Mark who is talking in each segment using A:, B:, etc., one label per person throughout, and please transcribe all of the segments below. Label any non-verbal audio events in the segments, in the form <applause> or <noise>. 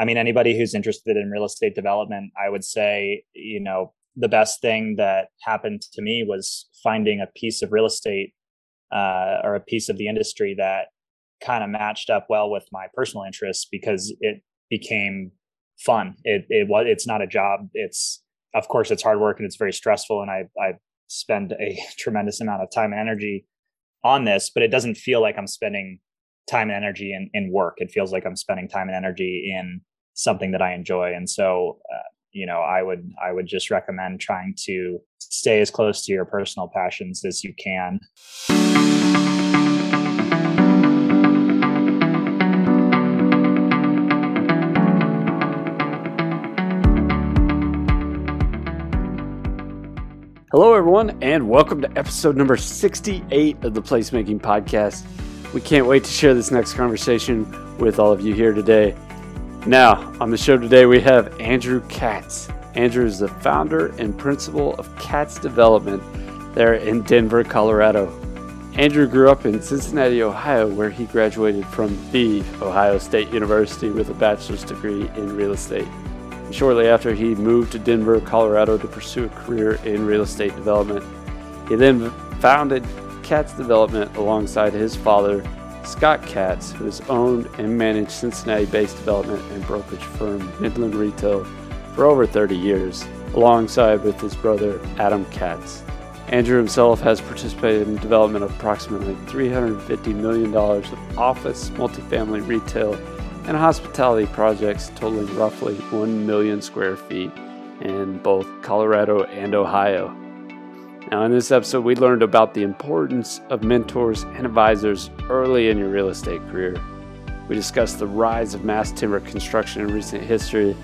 A: I mean, anybody who's interested in real estate development, I would say, you know, the best thing that happened to me was finding a piece of real estate uh, or a piece of the industry that kind of matched up well with my personal interests because it became fun. It it was it's not a job. It's of course it's hard work and it's very stressful and I I spend a <laughs> tremendous amount of time and energy on this, but it doesn't feel like I'm spending time and energy in, in work. It feels like I'm spending time and energy in something that I enjoy. And so, uh, you know, I would I would just recommend trying to stay as close to your personal passions as you can.
B: Hello, everyone, and welcome to episode number 68 of the Placemaking Podcast. We can't wait to share this next conversation with all of you here today. Now, on the show today, we have Andrew Katz. Andrew is the founder and principal of Katz Development there in Denver, Colorado. Andrew grew up in Cincinnati, Ohio, where he graduated from the Ohio State University with a bachelor's degree in real estate. Shortly after, he moved to Denver, Colorado to pursue a career in real estate development. He then founded Katz Development alongside his father, Scott Katz, who has owned and managed Cincinnati based development and brokerage firm Midland Retail for over 30 years, alongside with his brother, Adam Katz. Andrew himself has participated in development of approximately $350 million of office, multifamily, retail, and hospitality projects totaling roughly 1 million square feet in both Colorado and Ohio. Now, in this episode, we learned about the importance of mentors and advisors early in your real estate career. We discussed the rise of mass timber construction in recent history.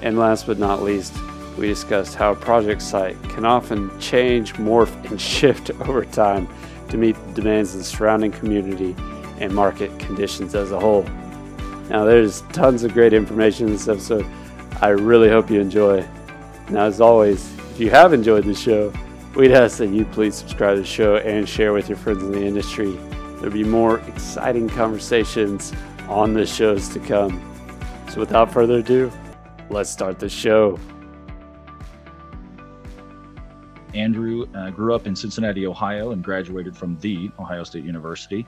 B: And last but not least, we discussed how a project site can often change, morph, and <laughs> shift over time to meet the demands of the surrounding community and market conditions as a whole. Now, there's tons of great information in this episode. I really hope you enjoy. Now, as always, if you have enjoyed the show, we'd ask that you please subscribe to the show and share with your friends in the industry. There'll be more exciting conversations on the shows to come. So, without further ado, let's start the show.
C: Andrew uh, grew up in Cincinnati, Ohio, and graduated from the Ohio State University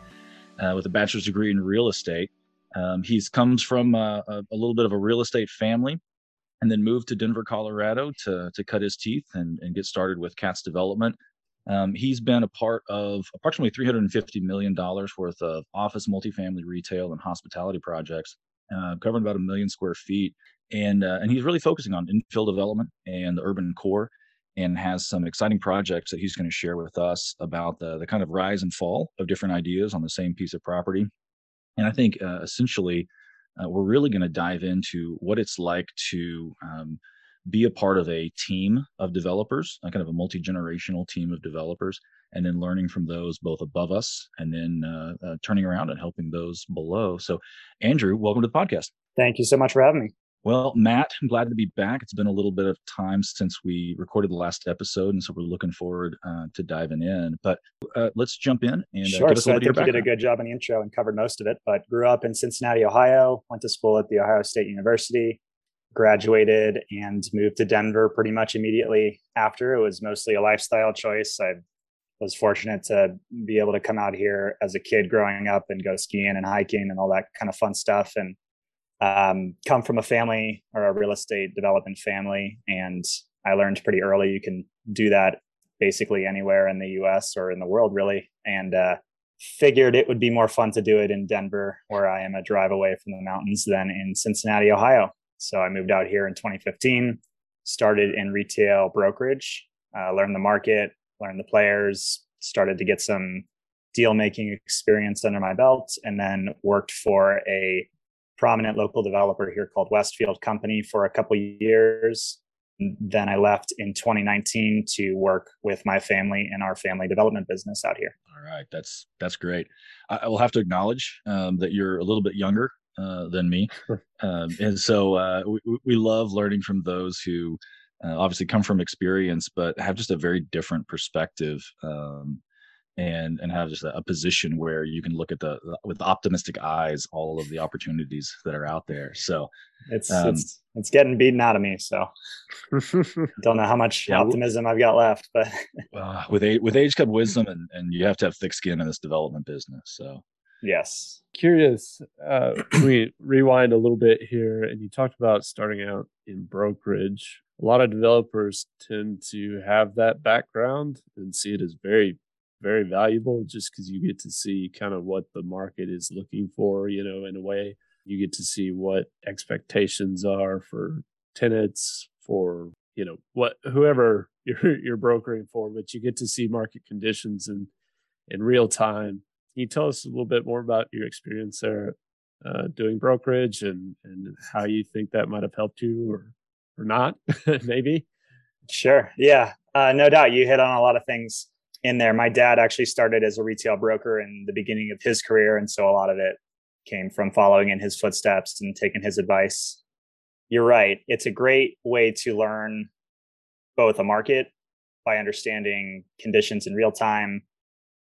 C: uh, with a bachelor's degree in real estate. Um, he's comes from a, a, little bit of a real estate family, and then moved to Denver, Colorado, to to cut his teeth and, and get started with Katz Development. Um, he's been a part of approximately 350 million dollars worth of office, multifamily, retail, and hospitality projects, uh, covering about a million square feet. And uh, and he's really focusing on infill development and the urban core, and has some exciting projects that he's going to share with us about the the kind of rise and fall of different ideas on the same piece of property and I think uh, essentially, uh, we're really going to dive into what it's like to um, be a part of a team of developers, a kind of a multi generational team of developers, and then learning from those both above us and then uh, uh, turning around and helping those below. So, Andrew, welcome to the podcast.
A: Thank you so much for having me.
C: Well, Matt, I'm glad to be back. It's been a little bit of time since we recorded the last episode, and so we're looking forward uh, to diving in. But uh, let's jump in and uh,
A: sure. so I think you did a good job in the intro and covered most of it. But grew up in Cincinnati, Ohio. Went to school at the Ohio State University. Graduated and moved to Denver pretty much immediately after. It was mostly a lifestyle choice. I was fortunate to be able to come out here as a kid growing up and go skiing and hiking and all that kind of fun stuff. And um, come from a family or a real estate development family, and I learned pretty early you can do that basically anywhere in the U.S. or in the world, really. And uh, figured it would be more fun to do it in Denver, where I am a drive away from the mountains, than in Cincinnati, Ohio. So I moved out here in 2015, started in retail brokerage, uh, learned the market, learned the players, started to get some deal making experience under my belt, and then worked for a prominent local developer here called Westfield Company for a couple years. Then I left in 2019 to work with my family in our family development business out here.
C: All right, that's that's great. I, I will have to acknowledge um, that you're a little bit younger uh, than me, um, and so uh, we, we love learning from those who uh, obviously come from experience, but have just a very different perspective um, and and have just a, a position where you can look at the with optimistic eyes all of the opportunities that are out there. So
A: it's um, it's it's getting beaten out of me. So <laughs> don't know how much yeah, optimism I've got left, but <laughs>
C: uh, with age, with age comes wisdom, and and you have to have thick skin in this development business. So
A: yes,
B: curious. Uh, <clears throat> we rewind a little bit here, and you talked about starting out in brokerage. A lot of developers tend to have that background and see it as very very valuable just because you get to see kind of what the market is looking for, you know, in a way. You get to see what expectations are for tenants, for, you know, what whoever <laughs> you're you're brokering for, but you get to see market conditions in in real time. Can you tell us a little bit more about your experience there uh, doing brokerage and and how you think that might have helped you or or not, <laughs> maybe?
A: Sure. Yeah. Uh, no doubt. You hit on a lot of things in there. My dad actually started as a retail broker in the beginning of his career. And so a lot of it came from following in his footsteps and taking his advice. You're right. It's a great way to learn both a market by understanding conditions in real time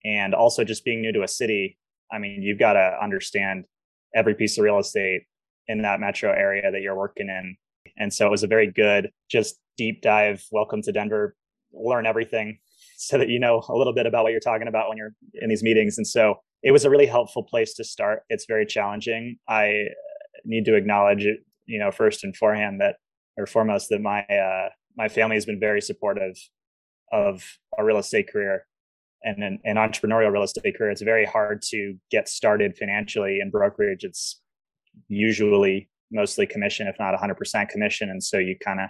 A: and also just being new to a city. I mean, you've got to understand every piece of real estate in that metro area that you're working in. And so it was a very good, just deep dive. Welcome to Denver. Learn everything so that you know a little bit about what you're talking about when you're in these meetings. And so it was a really helpful place to start. It's very challenging. I need to acknowledge it, you know, first and forehand that or foremost that my uh, my family has been very supportive of a real estate career and an, an entrepreneurial real estate career. It's very hard to get started financially in brokerage. It's usually mostly commission, if not 100% commission, and so you kind of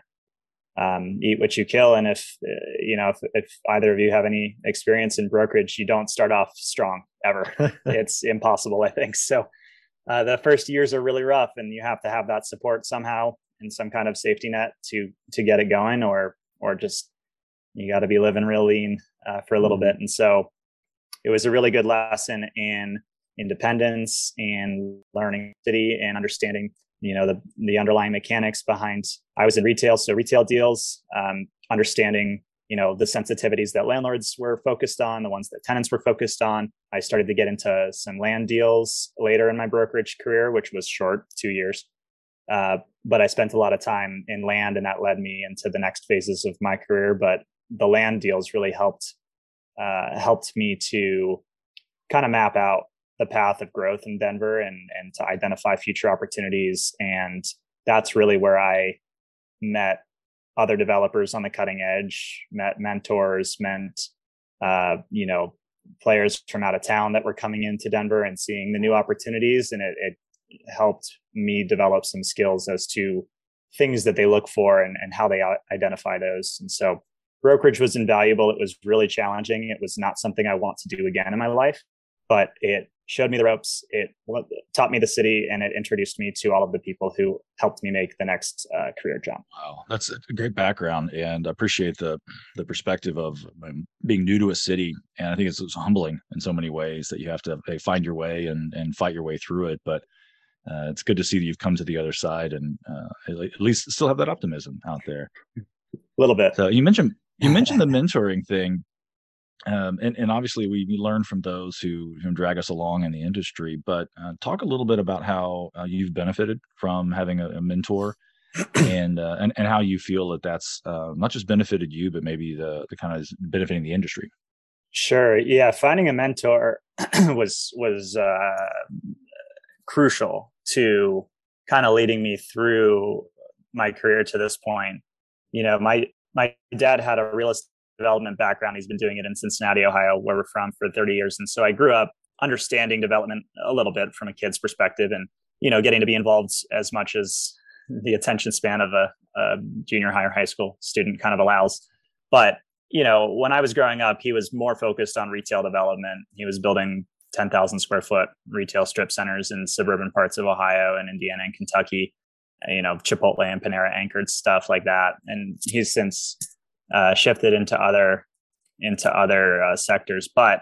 A: um, eat what you kill. And if uh, you know if, if either of you have any experience in brokerage, you don't start off strong ever. <laughs> it's impossible, I think. So uh, the first years are really rough, and you have to have that support somehow and some kind of safety net to to get it going, or or just you got to be living real lean uh, for a little mm-hmm. bit. And so it was a really good lesson in independence and learning city and understanding you know the the underlying mechanics behind i was in retail so retail deals um, understanding you know the sensitivities that landlords were focused on the ones that tenants were focused on. I started to get into some land deals later in my brokerage career which was short two years. Uh, but i spent a lot of time in land and that led me into the next phases of my career. But the land deals really helped uh, helped me to kind of map out the path of growth in Denver and and to identify future opportunities. And that's really where I met other developers on the cutting edge, met mentors, meant uh, you know players from out of town that were coming into Denver and seeing the new opportunities, and it, it helped me develop some skills as to things that they look for and, and how they identify those. And so brokerage was invaluable. It was really challenging. It was not something I want to do again in my life, but it showed me the ropes. It taught me the city, and it introduced me to all of the people who helped me make the next uh, career jump.
C: Wow, that's a great background, and I appreciate the the perspective of um, being new to a city. And I think it's, it's, humbling in so many ways that you have to hey, find your way and and fight your way through it. But uh, it's good to see that you've come to the other side, and uh, at least still have that optimism out there.
A: A little bit.
C: So you mentioned you mentioned the <laughs> mentoring thing um, and, and obviously we, learn from those who, who drag us along in the industry but uh, talk a little bit about how uh, you've benefited from having a, a mentor <clears throat> and, uh, and and how you feel that that's uh, not just benefited you but maybe the, the kind of benefiting the industry.
A: Sure. Yeah finding a mentor <clears throat> was was uh, crucial to kind of leading me through my career to this point. You know my my dad had a real estate development background. He's been doing it in Cincinnati, Ohio, where we're from for 30 years. And so I grew up understanding development a little bit from a kid's perspective and, you know, getting to be involved as much as the attention span of a, a junior high or high school student kind of allows. But, you know, when I was growing up, he was more focused on retail development. He was building 10,000 square foot retail strip centers in suburban parts of Ohio and Indiana and Kentucky, you know, Chipotle and Panera anchored stuff like that. And he's since uh, shifted into other into other uh, sectors. But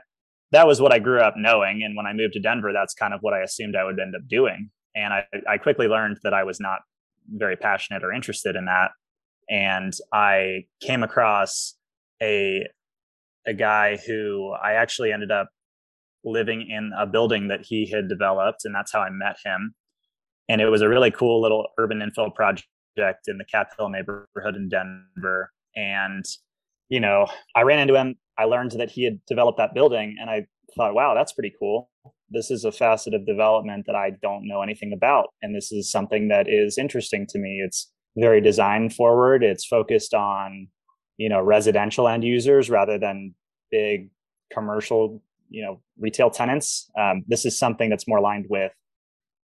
A: that was what I grew up knowing, and when I moved to Denver, that's kind of what I assumed I would end up doing. And I, I quickly learned that I was not very passionate or interested in that. And I came across a a guy who I actually ended up living in a building that he had developed, and that's how I met him. And it was a really cool little urban infill project in the Cap Hill neighborhood in Denver. And, you know, I ran into him. I learned that he had developed that building, and I thought, wow, that's pretty cool. This is a facet of development that I don't know anything about. And this is something that is interesting to me. It's very design forward. It's focused on, you know, residential end users rather than big commercial, you know, retail tenants. Um, this is something that's more aligned with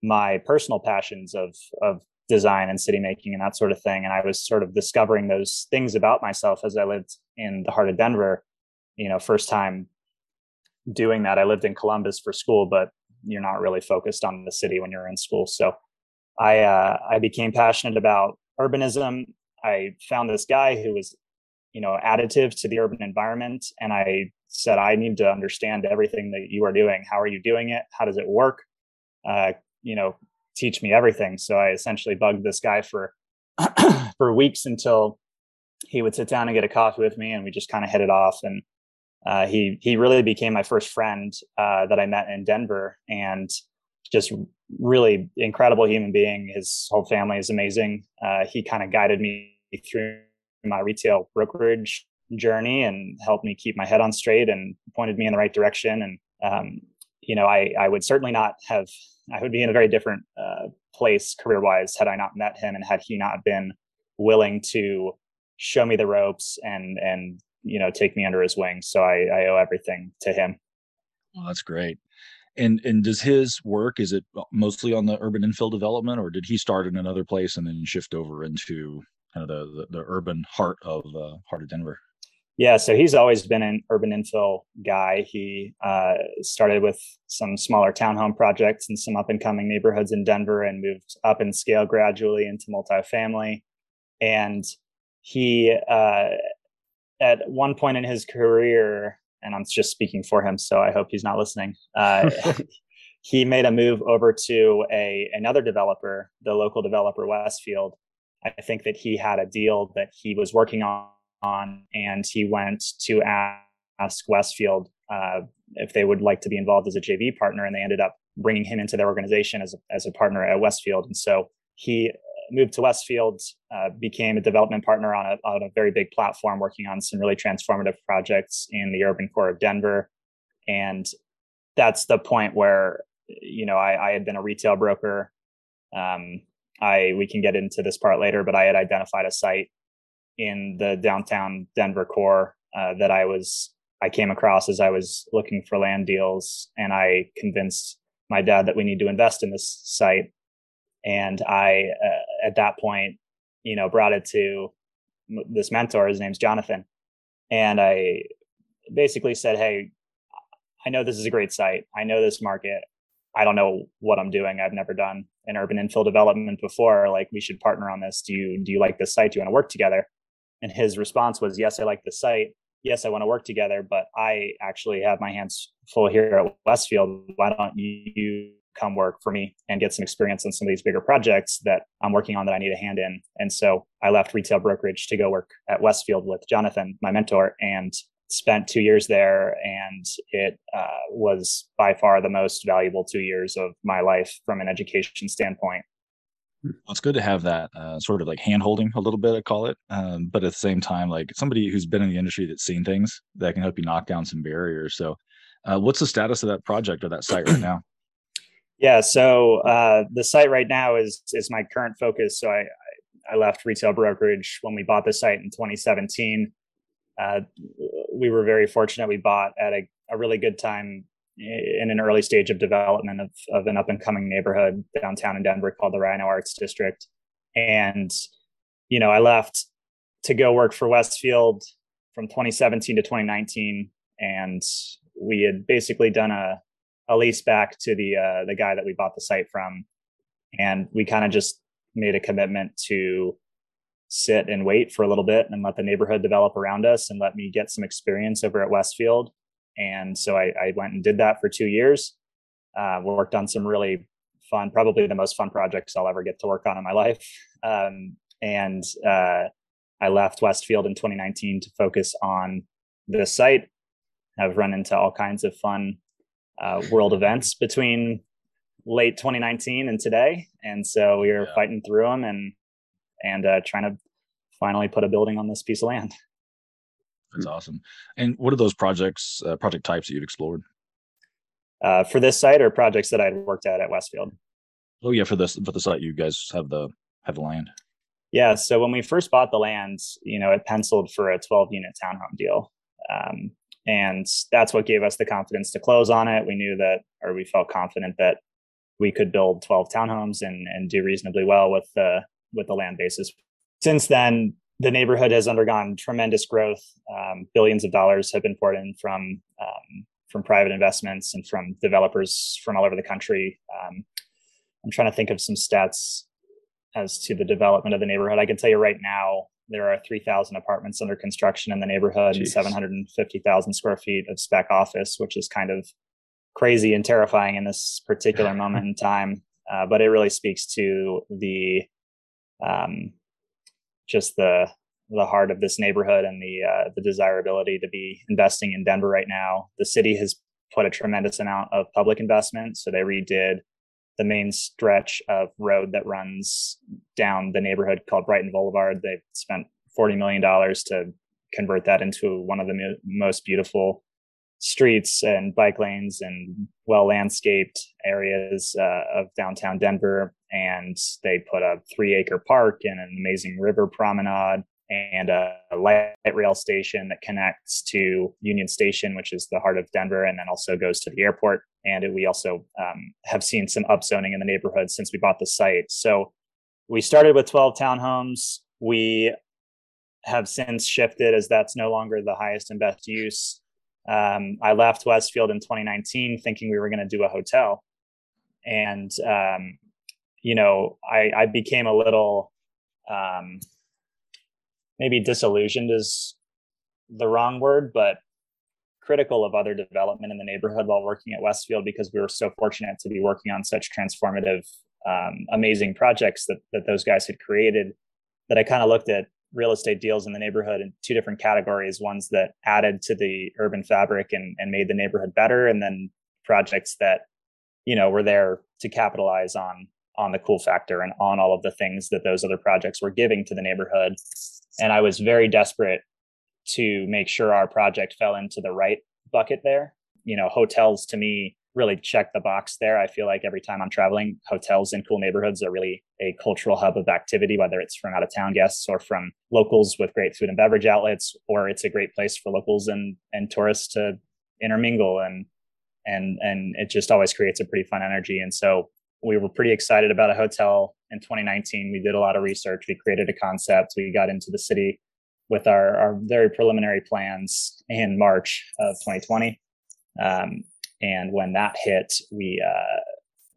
A: my personal passions of of design and city making and that sort of thing. And I was sort of discovering those things about myself as I lived in the heart of Denver. You know, first time doing that. I lived in Columbus for school, but you're not really focused on the city when you're in school. So I uh, I became passionate about urbanism. I found this guy who was, you know, additive to the urban environment, and I said, I need to understand everything that you are doing. How are you doing it? How does it work? Uh, you know, teach me everything. So I essentially bugged this guy for <clears throat> for weeks until he would sit down and get a coffee with me, and we just kind of hit it off. And uh, he he really became my first friend uh, that I met in Denver, and just really incredible human being. His whole family is amazing. Uh, he kind of guided me through my retail brokerage journey and helped me keep my head on straight and pointed me in the right direction. And um, you know, I I would certainly not have. I would be in a very different uh, place career wise had I not met him and had he not been willing to show me the ropes and and you know take me under his wing. So I, I owe everything to him.
C: Well, that's great. And and does his work is it mostly on the urban infill development, or did he start in another place and then shift over into kind of the the, the urban heart of uh, heart of Denver?
A: Yeah, so he's always been an urban infill guy. He uh, started with some smaller townhome projects and some up and coming neighborhoods in Denver, and moved up in scale gradually into multifamily. And he uh, at one point in his career, and I'm just speaking for him, so I hope he's not listening. Uh, <laughs> he made a move over to a another developer, the local developer Westfield. I think that he had a deal that he was working on, on and he went to ask Westfield uh, if they would like to be involved as a JV partner, and they ended up bringing him into their organization as a, as a partner at Westfield. And so he moved to Westfield, uh, became a development partner on a, on a very big platform, working on some really transformative projects in the urban core of Denver. And that's the point where, you know, I, I had been a retail broker. Um, I we can get into this part later, but I had identified a site in the downtown Denver core uh, that I was I came across as I was looking for land deals, and I convinced my dad that we need to invest in this site and I uh, at that point, you know, brought it to this mentor. His name's Jonathan, and I basically said, "Hey, I know this is a great site. I know this market. I don't know what I'm doing. I've never done an urban infill development before. Like, we should partner on this. Do you do you like this site? Do you want to work together?" And his response was, "Yes, I like the site. Yes, I want to work together, but I actually have my hands full here at Westfield. Why don't you come work for me and get some experience on some of these bigger projects that I'm working on that I need a hand in. And so I left retail brokerage to go work at Westfield with Jonathan, my mentor, and spent two years there. And it uh, was by far the most valuable two years of my life from an education standpoint.
C: It's good to have that uh, sort of like hand holding a little bit, I call it. Um, but at the same time, like somebody who's been in the industry that's seen things that can help you knock down some barriers. So, uh, what's the status of that project or that site right now?
A: Yeah, so uh, the site right now is is my current focus. So I I left retail brokerage when we bought the site in 2017. Uh, we were very fortunate. We bought at a, a really good time in an early stage of development of, of an up and coming neighborhood downtown in Denver called the RiNo Arts District. And, you know, I left to go work for Westfield from 2017 to 2019. And we had basically done a, a lease back to the uh, the guy that we bought the site from, and we kind of just made a commitment to sit and wait for a little bit and let the neighborhood develop around us and let me get some experience over at Westfield. And so I, I went and did that for two years. Uh, worked on some really fun, probably the most fun projects I'll ever get to work on in my <laughs> life. Um, and uh, I left Westfield in 2019 to focus on the site I've run into all kinds of fun uh, world events between late 2019 and today, and so we are yeah. fighting through them and and uh, trying to finally put a building on this piece of land.
C: That's awesome. And what are those projects, uh, project types that you've explored?
A: Uh, for this site or projects that I'd worked at at Westfield?
C: Oh yeah, for this for the site, you guys have the have the land.
A: Yeah. So when we first bought the land, you know, it penciled for a 12 unit townhome deal. Um, and that's what gave us the confidence to close on it. We knew that, or we felt confident that we could build 12 townhomes and, and do reasonably well with the, with the land basis. Since then, the neighborhood has undergone tremendous growth. Um, billions of dollars have been poured in from um, from private investments and from developers from all over the country. Um, I'm trying to think of some stats as to the development of the neighborhood. I can tell you right now, there are 3,000 apartments under construction in the neighborhood Jeez. and 750,000 square feet of spec office, which is kind of crazy and terrifying in this particular <laughs> moment in time. Uh, but it really speaks to the um, just the the heart of this neighborhood and the uh, the desirability to be investing in Denver right now. The city has put a tremendous amount of public investment, so they redid the main stretch of road that runs down the neighborhood called Brighton Boulevard. They've spent $40 million to convert that into one of the mo- most beautiful streets and bike lanes and well landscaped areas uh, of downtown Denver. And they put a three acre park and an amazing river promenade and a, light rail station that connects to Union Station, which is the heart of Denver, and then also goes to the airport. And we also um, have seen some upzoning in the neighborhood since we bought the site. So we started with 12 townhomes. We have since shifted as that's no longer the highest and best use. Um, I left Westfield in 2019 thinking we were going to do a hotel. And, um, you know, I, I became a little, um, maybe disillusioned is the wrong word, but critical of other development in the neighborhood while working at Westfield because we were so fortunate to be working on such transformative, um, amazing projects that that those guys had created. That I kind of looked at real estate deals in the neighborhood in two different categories: ones that added to the urban fabric and and made the neighborhood better, and then projects that you know were there to capitalize on on the cool factor and on all of the things that those other projects were giving to the neighborhood and I was very desperate to make sure our project fell into the right bucket there. You know, hotels to me really check the box there. I feel like every time I'm traveling, hotels in cool neighborhoods are really a cultural hub of activity, whether it's from out of town guests or from locals with great food and beverage outlets, or it's a great place for locals and, and tourists to intermingle and and and it just always creates a pretty fun energy. And so we were pretty excited about a hotel in 2019. We did a lot of research. We created a concept. We got into the city with our, our very preliminary plans in March of 2020. Um, and when that hit, we uh,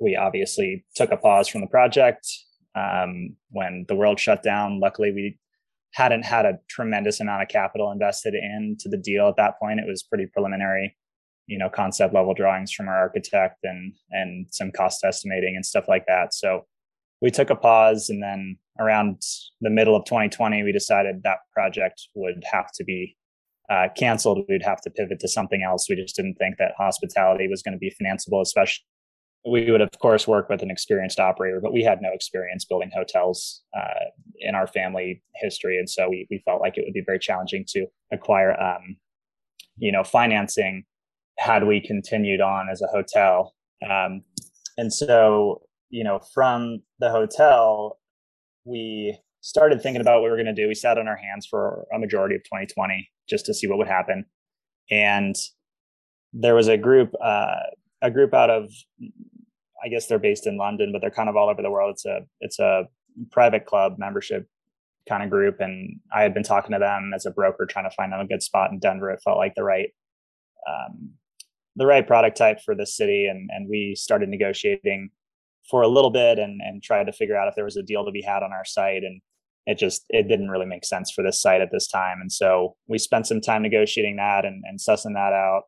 A: we obviously took a pause from the project. Um, when the world shut down, luckily we hadn't had a tremendous amount of capital invested into the deal at that point. It was pretty preliminary you know concept level drawings from our architect and and some cost estimating and stuff like that. So we took a pause and then around the middle of 2020 we decided that project would have to be uh, canceled. We'd have to pivot to something else. We just didn't think that hospitality was going to be financeable especially we would of course work with an experienced operator but we had no experience building hotels uh, in our family history. And so we, we felt like it would be very challenging to acquire um, you know financing had we continued on as a hotel. Um, and so, you know, from the hotel, we started thinking about what we were going to do. We sat on our hands for a majority of 2020 just to see what would happen. And there was a group, uh, a group out of, I guess they're based in London, but they're kind of all over the world. It's a, it's a private club membership kind of group. And I had been talking to them as a broker, trying to find them a good spot in Denver. It felt like the right, um, the right product type for the city and and we started negotiating for a little bit and and tried to figure out if there was a deal to be had on our site and it just it didn't really make sense for this site at this time. And so we spent some time negotiating that and, and sussing that out.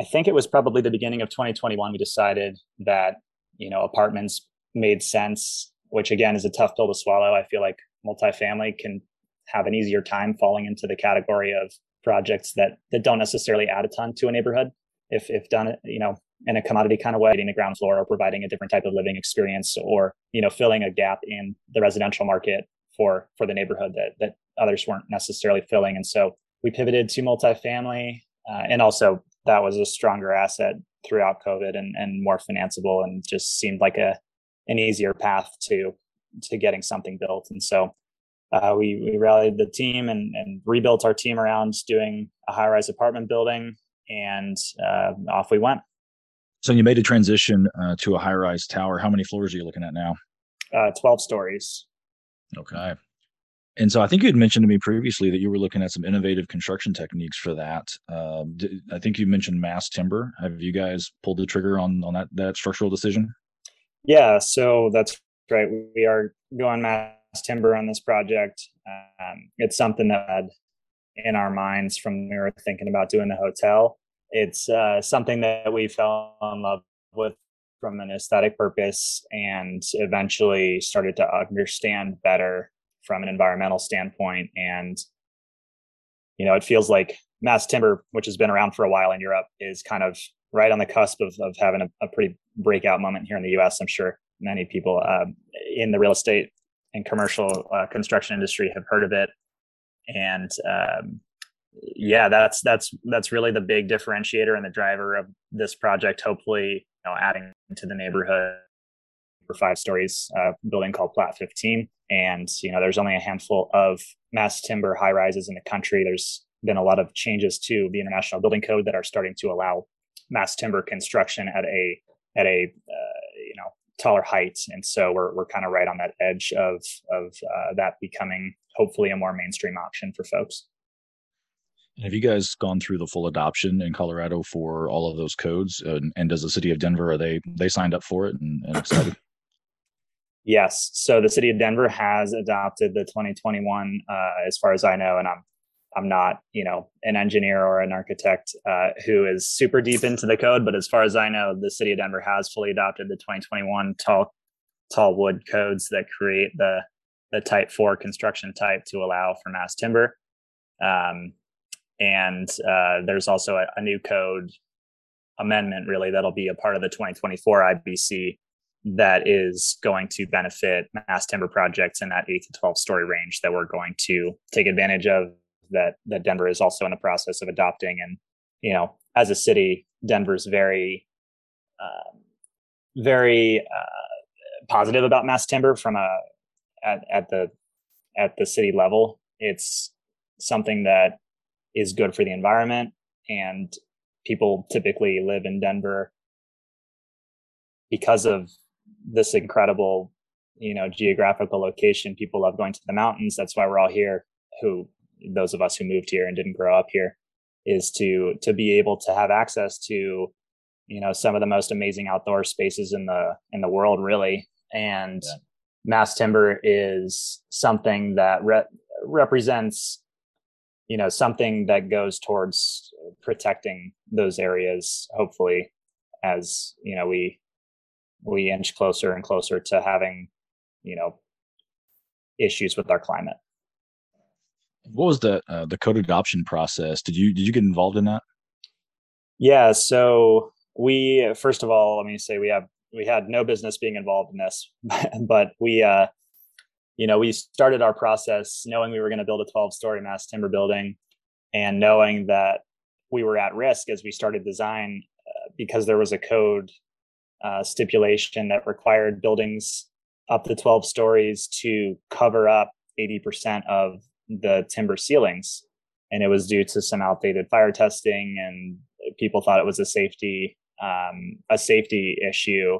A: I think it was probably the beginning of 2021 we decided that you know apartments made sense which again is a tough pill to swallow. I feel like multifamily can have an easier time falling into the category of projects that that don't necessarily add a ton to a neighborhood if if done you know in a commodity kind of way in the ground floor or providing a different type of living experience or you know filling a gap in the residential market for for the neighborhood that that others weren't necessarily filling. And so we pivoted to multifamily uh, and also that was a stronger asset throughout covid and and more financeable and just seemed like a an easier path to to getting something built. And so uh, we, we rallied the team and, and rebuilt our team around doing a high rise apartment building, and uh, off we went.
C: So you made a transition uh, to a high rise tower. How many floors are you looking at now?
A: Uh, 12 stories.
C: Okay. And so I think you had mentioned to me previously that you were looking at some innovative construction techniques for that. Um, I think you mentioned mass timber. Have you guys pulled the trigger on on that that structural decision?
A: Yeah, so that's right. We are going mass timber on this project. Um, it's something that in our minds from we were thinking about doing the hotel. It's uh, something that we fell in love with from an aesthetic purpose and eventually started to understand better from an environmental standpoint. And, you know, it feels like mass timber, which has been around for a while in Europe, is kind of right on the cusp of, of having a, a pretty breakout moment here in the US. I'm sure many people uh, in the real estate and commercial uh, construction industry have heard of it. And um, yeah, that's that's that's really the big differentiator and the driver of this project. Hopefully, you know, adding to the neighborhood for five stories, uh, building called Platte 15. And you know, there's only a handful of mass timber high rises in the country. There's been a lot of changes to the International Building Code that are starting to allow mass timber construction at a at a uh, you know taller height, and so we're we're kind of right on that edge of of uh, that becoming hopefully a more mainstream option for folks.
C: Have you guys gone through the full adoption in Colorado for all of those codes? And, and does the city of Denver are they they signed up for it and, and excited? <clears throat>
A: yes, so the city of Denver has adopted the 2021, uh, as far as I know, and I'm I'm not, you know, an engineer or an architect uh, who is super deep into the code, but as far as I know, the city of Denver has fully adopted the 2021 tall tall wood codes that create the the Type Four construction type to allow for mass timber. Um, and uh, there's also a, a new code amendment, really, that'll be a part of the 2024 IBC that is going to benefit mass timber projects in that eight to 12 story range that we're going to take advantage of that that Denver is also in the process of adopting. And you know, as a city, Denver's very, uh, very uh, positive about mass timber from a at, at the at the city level. It's something that is good for the environment, and people typically live in Denver because of this incredible you know geographical location people love going to the mountains that's why we're all here who those of us who moved here and didn't grow up here is to to be able to have access to you know some of the most amazing outdoor spaces in the in the world really and yeah. mass timber is something that re- represents you know something that goes towards protecting those areas hopefully as you know we we inch closer and closer to having you know issues with our climate
C: what was the uh, the code adoption process? Did you did you get involved in that?
A: Yeah. So we first of all, let me say we have we had no business being involved in this, <laughs> but we uh, you know we started our process knowing we were going to build a 12 story mass timber building, and knowing that we were at risk as we started design uh, because there was a code uh, stipulation that required buildings up to 12 stories to cover up 80% of the timber ceilings and it was due to some outdated fire testing and people thought it was a safety um, a safety issue.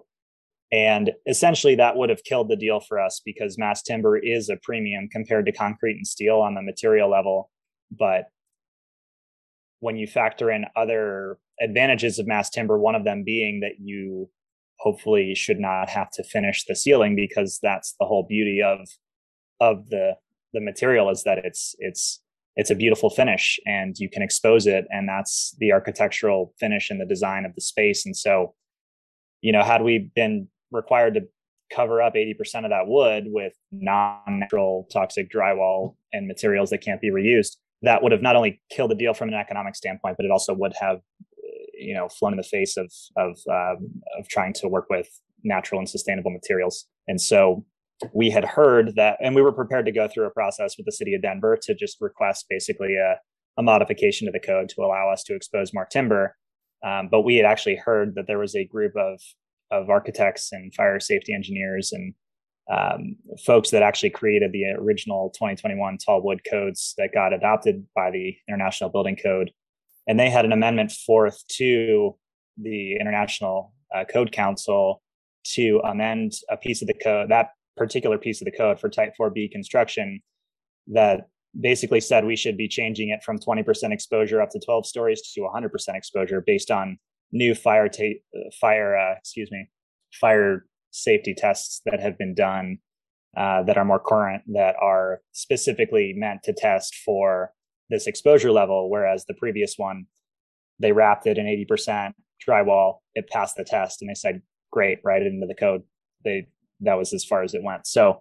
A: And essentially that would have killed the deal for us because mass timber is a premium compared to concrete and steel on the material level. But when you factor in other advantages of mass timber one of them being that you hopefully should not have to finish the ceiling because that's the whole beauty of of the the material is that it's it's it's a beautiful finish and you can expose it and that's the architectural finish and the design of the space and so you know had we been required to cover up 80% of that wood with non-natural toxic drywall and materials that can't be reused that would have not only killed the deal from an economic standpoint, but it also would have, you know, flown in the face of of um, of trying to work with natural and sustainable materials. And so we had heard that, and we were prepared to go through a process with the city of Denver to just request basically a, a modification to the code to allow us to expose more timber. Um, but we had actually heard that there was a group of of architects and fire safety engineers and um, folks that actually created the original 2021 tall wood codes that got adopted by the International Building Code. And they had an amendment forth to the International uh, Code Council to amend a piece of the code, that particular piece of the code for Type 4B construction, that basically said we should be changing it from 20% exposure up to 12 stories to 100% exposure based on new fire ta- fire uh, excuse me fire safety tests that have been done uh, that are more current that are specifically meant to test for this exposure level whereas the previous one they wrapped it in 80% drywall it passed the test and they said great write it into the code. They that was as far as it went. So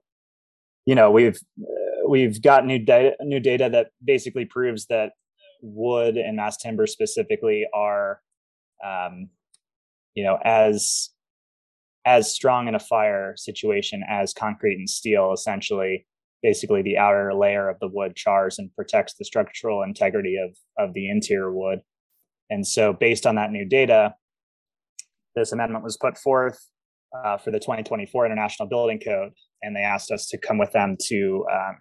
A: you know we've uh, we've got new data new data that basically proves that wood and mass timber specifically are um, you know as as strong in a fire situation as concrete and steel essentially. Basically the outer layer of the wood chars and protects the structural integrity of of the interior wood. And so based on that new data this amendment was put forth uh, for the 2024 international building code and they asked us to come with them to um,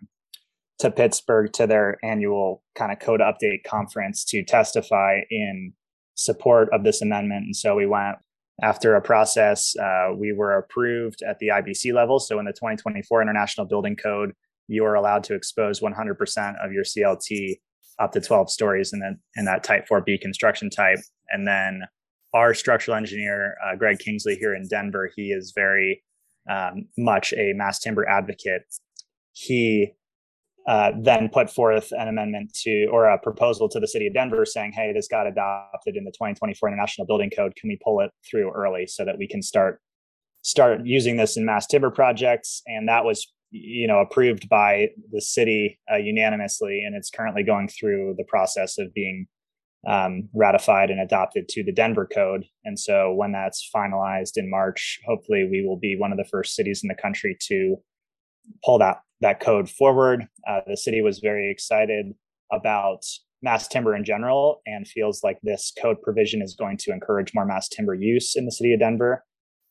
A: to pittsburgh to their annual kind of code update conference to testify in support of this amendment and so we went after a process, uh, we were approved at the IBC level. So in the 2024 International Building Code, you are allowed to expose 100% of your CLT up to 12 stories in, the, in that Type 4B construction type. And then our structural engineer, uh, Greg Kingsley here in Denver, he is very um, much a mass timber advocate. He uh, then put forth an amendment to or a proposal to the city of Denver saying, hey, this got adopted in the 2024 International Building Code. Can we pull it through early so that we can start start using this in mass timber projects? And that was you know approved by the city uh, unanimously, and it's currently going through the process of being um, ratified and adopted to the Denver Code. And so when that's finalized in March, hopefully we will be one of the first cities in the country to pull that that code forward. Uh, the city was very excited about mass timber in general and feels like this code provision is going to encourage more mass timber use in the city of Denver.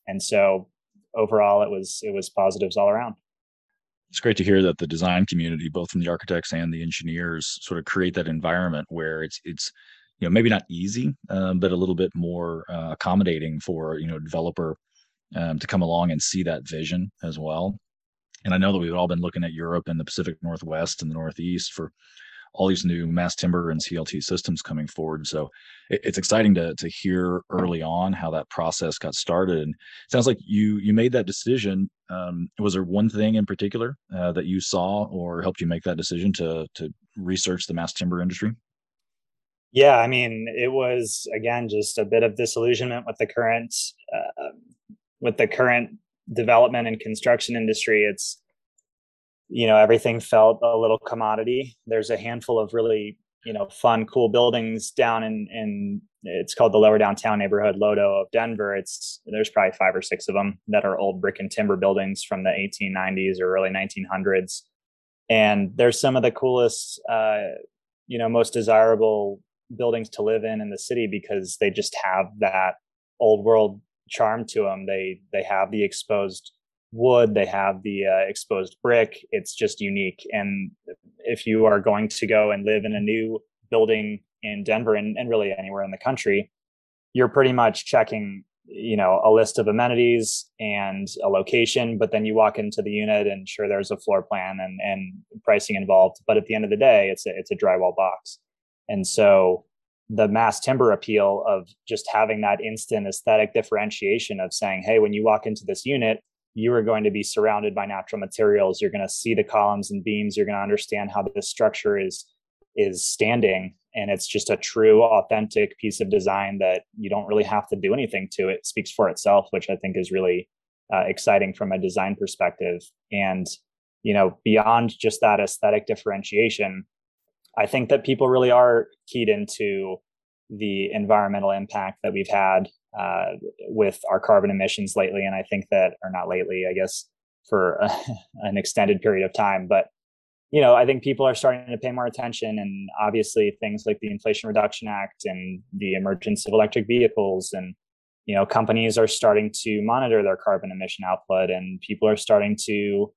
A: And so overall it was it was positives all around.
C: It's great to hear that the design community, both from the architects and the engineers, sort of create that environment where it's it's you know maybe not easy, um, but a little bit more uh, accommodating for you know developer um, to come along and see that vision as well. And I know that we've all been looking at Europe and the Pacific Northwest and the Northeast for all these new mass timber and CLT systems coming forward. So it, it's exciting to to hear early on how that process got started. And sounds like you you made that decision. Um, was there one thing in particular uh, that you saw or helped you make that decision to to research the mass timber industry?
A: Yeah, I mean, it was again just a bit of disillusionment with the current uh, with the current development and construction industry, it's you know everything felt a little commodity. There's a handful of really you know fun, cool buildings down in in it's called the Lower Downtown neighborhood LoDo of Denver. It's there's probably five or six of them that are old brick and timber buildings from the 1890s or early 1900s, and there's some of the coolest, uh, you know, most desirable buildings to live in in the city because they just have that old world charm to them. They they have the exposed wood, they have the uh, exposed brick. It's just unique. And if you are going to go and live in a new building in Denver and, and really anywhere in the country, you're pretty much checking you know a list of amenities and a location but then you walk into the unit and sure there's a floor plan and and pricing involved but at the end of the day it's a, it's a drywall box and so the mass timber appeal of just having that instant aesthetic differentiation of saying, hey, when you walk into this unit, you are going to be surrounded by natural materials. You're going to see the columns and beams. You're going to understand how this structure is is standing, and it's just a true, authentic piece of design that you don't really have to do anything to. It speaks for itself, which I think is really uh, exciting from a design perspective. And you know, beyond just that aesthetic differentiation, I think that people really are keyed into the environmental impact that we've had uh, with our carbon emissions lately. And I think that, or not lately, I guess, for a, <laughs> an extended period of time. But you know, I think people are starting to pay more attention, and obviously things like the Inflation Reduction Act and the emergence of electric vehicles, and you know, companies are starting to monitor their carbon emission output, and people are starting to,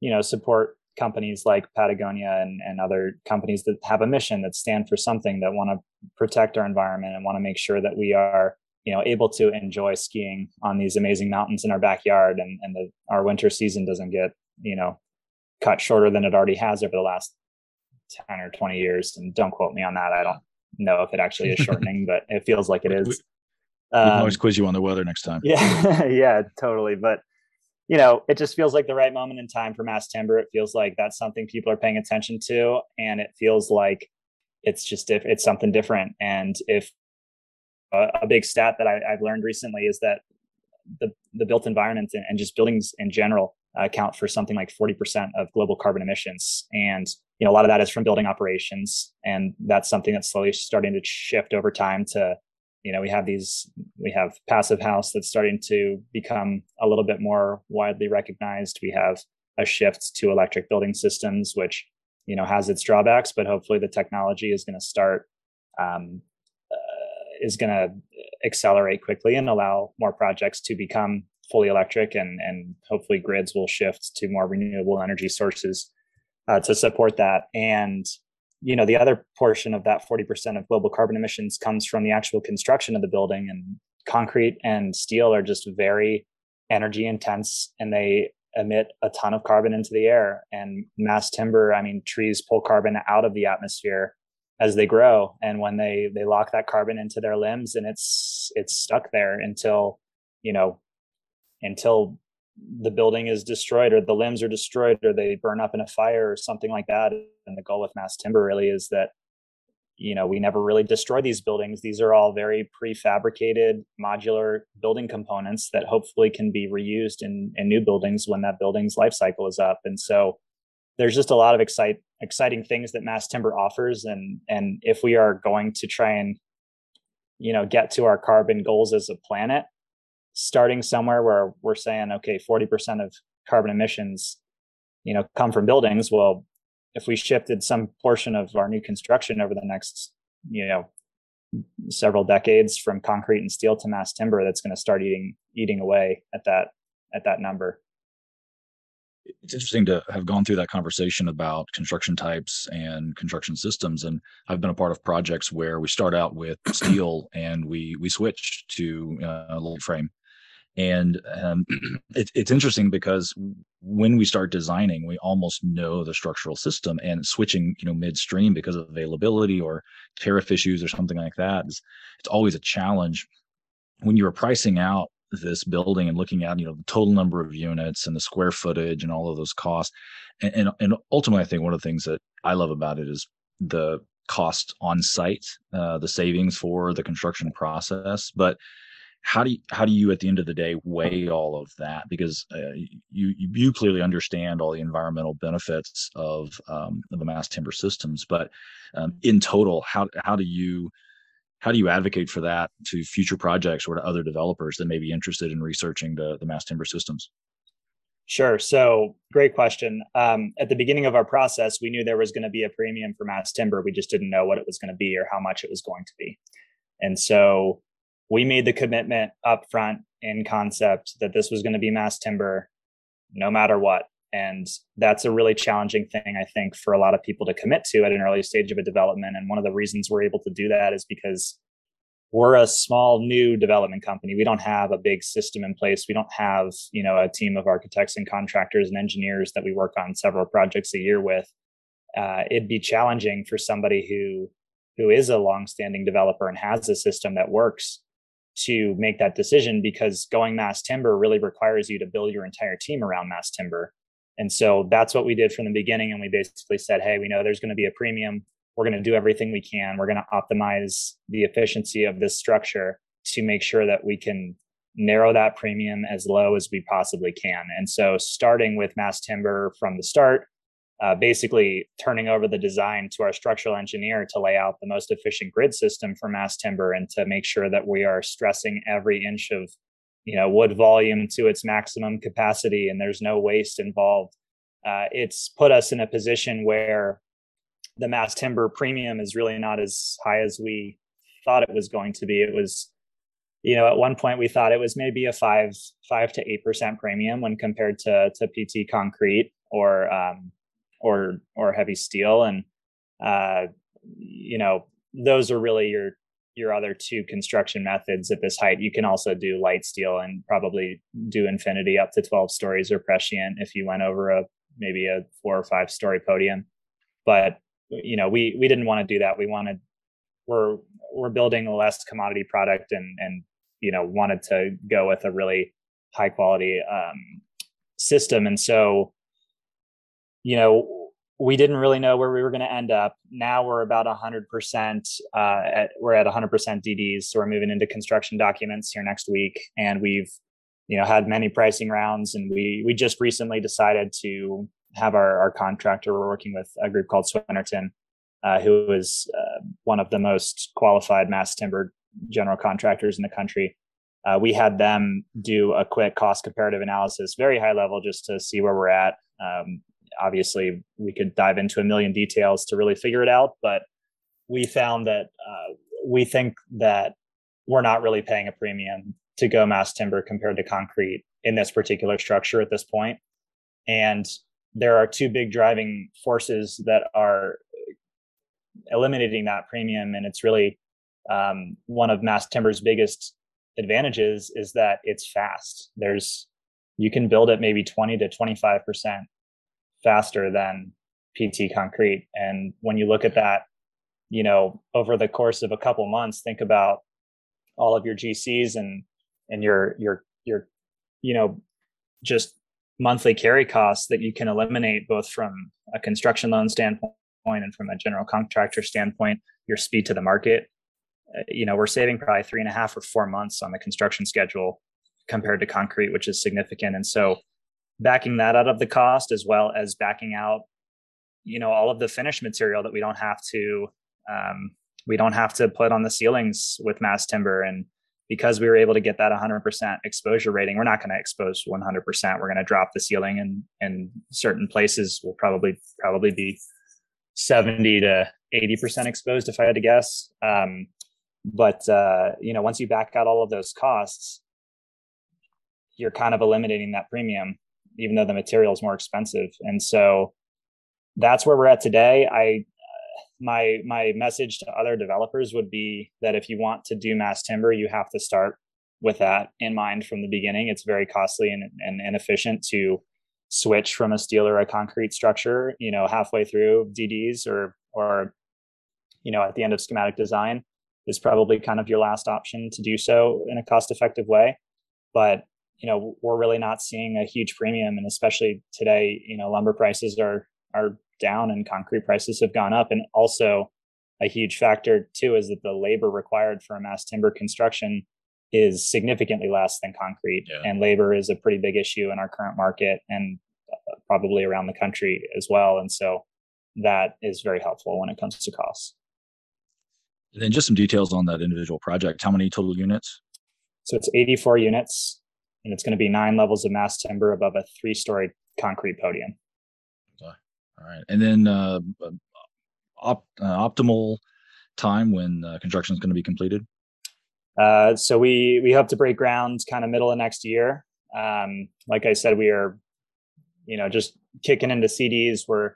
A: you know, support companies like Patagonia and, and other companies that have a mission that stand for something that want to protect our environment and want to make sure that we are you know able to enjoy skiing on these amazing mountains in our backyard and and the, our winter season doesn't get you know cut shorter than it already has over the last 10 or 20 years. And don't quote me on that. I don't know if it actually is <laughs> shortening but it feels like it is. we,
C: um, can always quiz you on the weather next time.
A: yeah <laughs> yeah totally. But you know it just feels like the right moment in time for mass timber. It feels like that's something people are paying attention to and it feels like it's just if it's something different. And if a, big stat that I, have learned recently is that the the built environment and, and just buildings in general uh, account for something like 40% of global carbon emissions. And you know a lot of that is from building operations and that's something that's slowly starting to shift over time to you know we have these we have passive house that's starting to become a little bit more widely recognized. We have a shift to electric building systems which you know has its drawbacks but hopefully the technology is going to start um, is going to accelerate quickly and allow more projects to become fully electric and and hopefully grids will shift to more renewable energy sources uh, to support that. And you know the other portion of that 40% of global carbon emissions comes from the actual construction of the building and concrete and steel are just very energy intense and they emit a ton of carbon into the air and mass timber i mean trees pull carbon out of the atmosphere as they grow and when they they lock that carbon into their limbs and it's it's stuck there until you know until the building is destroyed or the limbs are destroyed or they burn up in a fire or something like that. And the goal with mass timber really is that you know we never really destroy these buildings. These are all very prefabricated modular building components that hopefully can be reused in, in new buildings when that building's life cycle is up. And so there's just a lot of excite, exciting things that mass timber offers. And and if we are going to try and you know get to our carbon goals as a planet starting somewhere where we're saying okay 40% of carbon emissions you know come from buildings. Well if we shifted some portion of our new construction over the next you know several decades from concrete and steel to mass timber that's going to start eating eating away at that at that number.
C: It's interesting to have gone through that conversation about construction types and construction systems and i've been a part of projects where we start out with steel and we we switch to uh, light frame and um, <clears throat> it, it's interesting because when we start designing we almost know the structural system and switching you know midstream because of availability or tariff issues or something like that is it's always a challenge. When you're pricing out this building and looking at you know the total number of units and the square footage and all of those costs and, and, and ultimately i think one of the things that i love about it is the cost on site uh, the savings for the construction process. But how do you, how do you at the end of the day weigh all of that because uh, you you clearly understand all the environmental benefits of, um, of the mass timber systems but um, in total how how do you how do you advocate for that to future projects or to other developers that may be interested in researching the, the mass timber systems?
A: Sure. So, great question. Um, at the beginning of our process, we knew there was going to be a premium for mass timber. We just didn't know what it was going to be or how much it was going to be. And so, we made the commitment up front in concept that this was going to be mass timber no matter what. And that's a really challenging thing, I think, for a lot of people to commit to at an early stage of a development. And one of the reasons we're able to do that is because we're a small new development company. We don't have a big system in place. We don't have, you know, a team of architects and contractors and engineers that we work on several projects a year with. Uh, it'd be challenging for somebody who who is a long-standing developer and has a system that works to make that decision because going mass timber really requires you to build your entire team around mass timber and so that's what we did from the beginning. And we basically said, hey, we know there's going to be a premium. We're going to do everything we can. We're going to optimize the efficiency of this structure to make sure that we can narrow that premium as low as we possibly can. And so, starting with mass timber from the start, uh, basically turning over the design to our structural engineer to lay out the most efficient grid system for mass timber and to make sure that we are stressing every inch of you know wood volume to its maximum capacity and there's no waste involved. Uh, it's put us in a position where the mass timber premium is really not as high as we thought it was going to be. It was you know at one point we thought it was maybe a five five to eight percent premium when compared to to pt concrete or um, or or heavy steel. And uh, you know those are really your your other two construction methods. At this height you can also do light steel and probably do infinity up to 12 stories or prescient if you went over a maybe a four or five story podium. But you know we we didn't want to do that. We wanted we're we're building a less commodity product and and you know wanted to go with a really high quality um, system. And so you know, we didn't really know where we were going to end up. Now we're about 100%. Uh, at, we're at 100% DDs, so we're moving into construction documents here next week, and we've, you know, had many pricing rounds, and we we just recently decided to have our our contractor. We're working with a group called Swinerton, uh, who is uh, one of the most qualified mass timber general contractors in the country. Uh, we had them do a quick cost comparative analysis, very high level, just to see where we're at. Um, obviously we could dive into a million details to really figure it out but we found that uh, we think that we're not really paying a premium to go mass timber compared to concrete in this particular structure at this point. And there are two big driving forces that are eliminating that premium and it's really um, one of mass timber's biggest advantages is that it's fast. There's you can build it maybe 20 to 25 percent faster than PT concrete. And when you look at that, you know, over the course of a couple months, think about all of your GCs and and your your your you know just monthly carry costs that you can eliminate both from a construction loan standpoint and from a general contractor standpoint, your speed to the market. Uh, you know, we're saving probably three and a half or four months on the construction schedule compared to concrete, which is significant. And so backing that out of the cost as well as backing out you know all of the finished material that we don't have to um, we don't have to put on the ceilings with mass timber. And because we were able to get that 100% exposure rating we're not going to expose 100% we're going to drop the ceiling and and certain places. Will probably probably be 70 to 80% exposed if i had to guess. Um, but uh, you know once you back out all of those costs you're kind of eliminating that premium even though the material is more expensive. And so that's where we're at today. I my my message to other developers would be that if you want to do mass timber, you have to start with that in mind from the beginning. It's very costly and, and inefficient to switch from a steel or a concrete structure, you know, halfway through DDs or or you know at the end of schematic design is probably kind of your last option to do so in a cost effective way. But you know we're really not seeing a huge premium and especially today you know lumber prices are are down and concrete prices have gone up. And also a huge factor too is that the labor required for a mass timber construction is significantly less than concrete. Yeah. and labor is a pretty big issue in our current market and uh, probably around the country as well. And so that is very helpful when it comes to costs.
C: And then just some details on that individual project. How many total units?
A: So it's 84 units and it's going to be nine levels of mass timber above a three story concrete podium.
C: Okay. All right. And then uh, op- uh, optimal time when uh, construction is going to be completed?
A: Uh, so we we hope to break ground kind of middle of next year. Um, like I said, we are, you know, just kicking into CDs. We're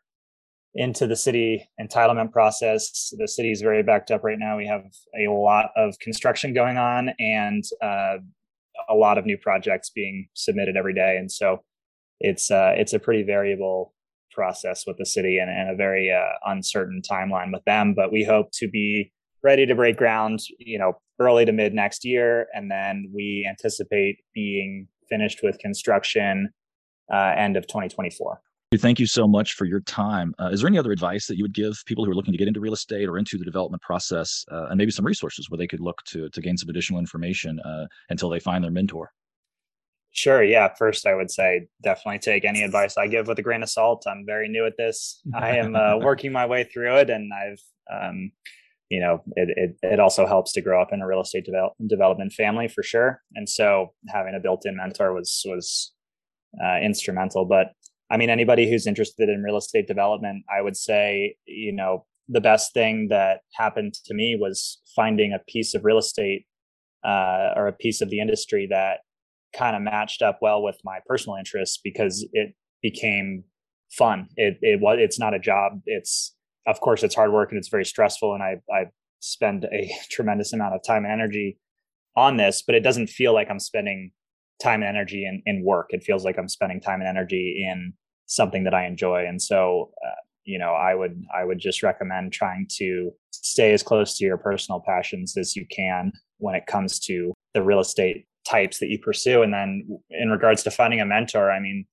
A: into the city entitlement process. The city is very backed up right now. We have a lot of construction going on, and uh, a lot of new projects being submitted every day, and so it's uh, it's a pretty variable process with the city and, and a very uh, uncertain timeline with them. But we hope to be ready to break ground, you know, early to mid next year, and then we anticipate being finished with construction uh, end of 2024.
C: Thank you so much for your time. Uh, is there any other advice that you would give people who are looking to get into real estate or into the development process, uh, and maybe some resources where they could look to to gain some additional information uh, until they find their mentor?
A: Sure. Yeah. First, I would say definitely take any advice I give with a grain of salt. I'm very new at this. I am uh, <laughs> working my way through it, and I've, um, you know, it, it, it also helps to grow up in a real estate develop, development family for sure. And so having a built-in mentor was was uh, instrumental. But I mean, anybody who's interested in real estate development, I would say, you know, the best thing that happened to me was finding a piece of real estate uh, or a piece of the industry that kind of matched up well with my personal interests because it became fun. It it was it's not a job. It's of course it's hard work and it's very stressful and I I spend a <laughs> tremendous amount of time and energy on this, but it doesn't feel like I'm spending time and energy in, in work. It feels like I'm spending time and energy in something that I enjoy. And so, uh, you know, I would I would just recommend trying to stay as close to your personal passions as you can when it comes to the real estate types that you pursue. And then in regards to finding a mentor, I mean,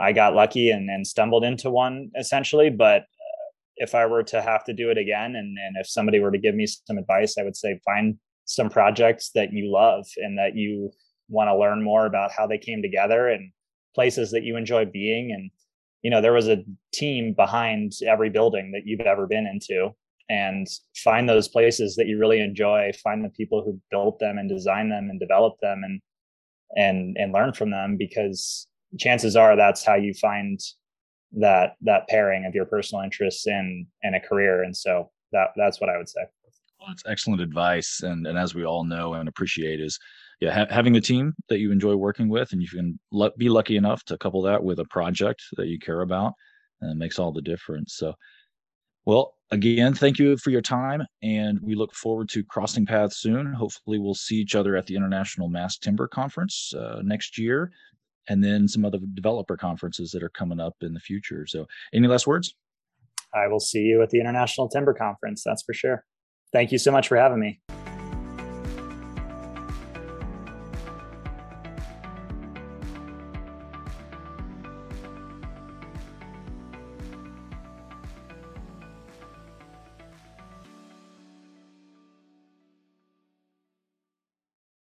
A: I got lucky and, and stumbled into one essentially, but uh, if I were to have to do it again, and, and if somebody were to give me some advice, I would say find some projects that you love and that you want to learn more about how they came together and places that you enjoy being. And, you know, there was a team behind every building that you've ever been into. And find those places that you really enjoy. Find the people who built them and designed them and developed them and and and learn from them because chances are that's how you find that that pairing of your personal interests in in a career. And so that that's what i would say.
C: Well, that's excellent advice. And and as we all know and appreciate is yeah ha- having a team that you enjoy working with and you can l- be lucky enough to couple that with a project that you care about and makes all the difference so well, again, thank you for your time, and we look forward to crossing paths soon. Hopefully, we'll see each other at the International Mass Timber Conference uh, next year, and then some other developer conferences that are coming up in the future. So, any last words?
A: I will see you at the International Timber Conference. That's for sure. Thank you so much for having me.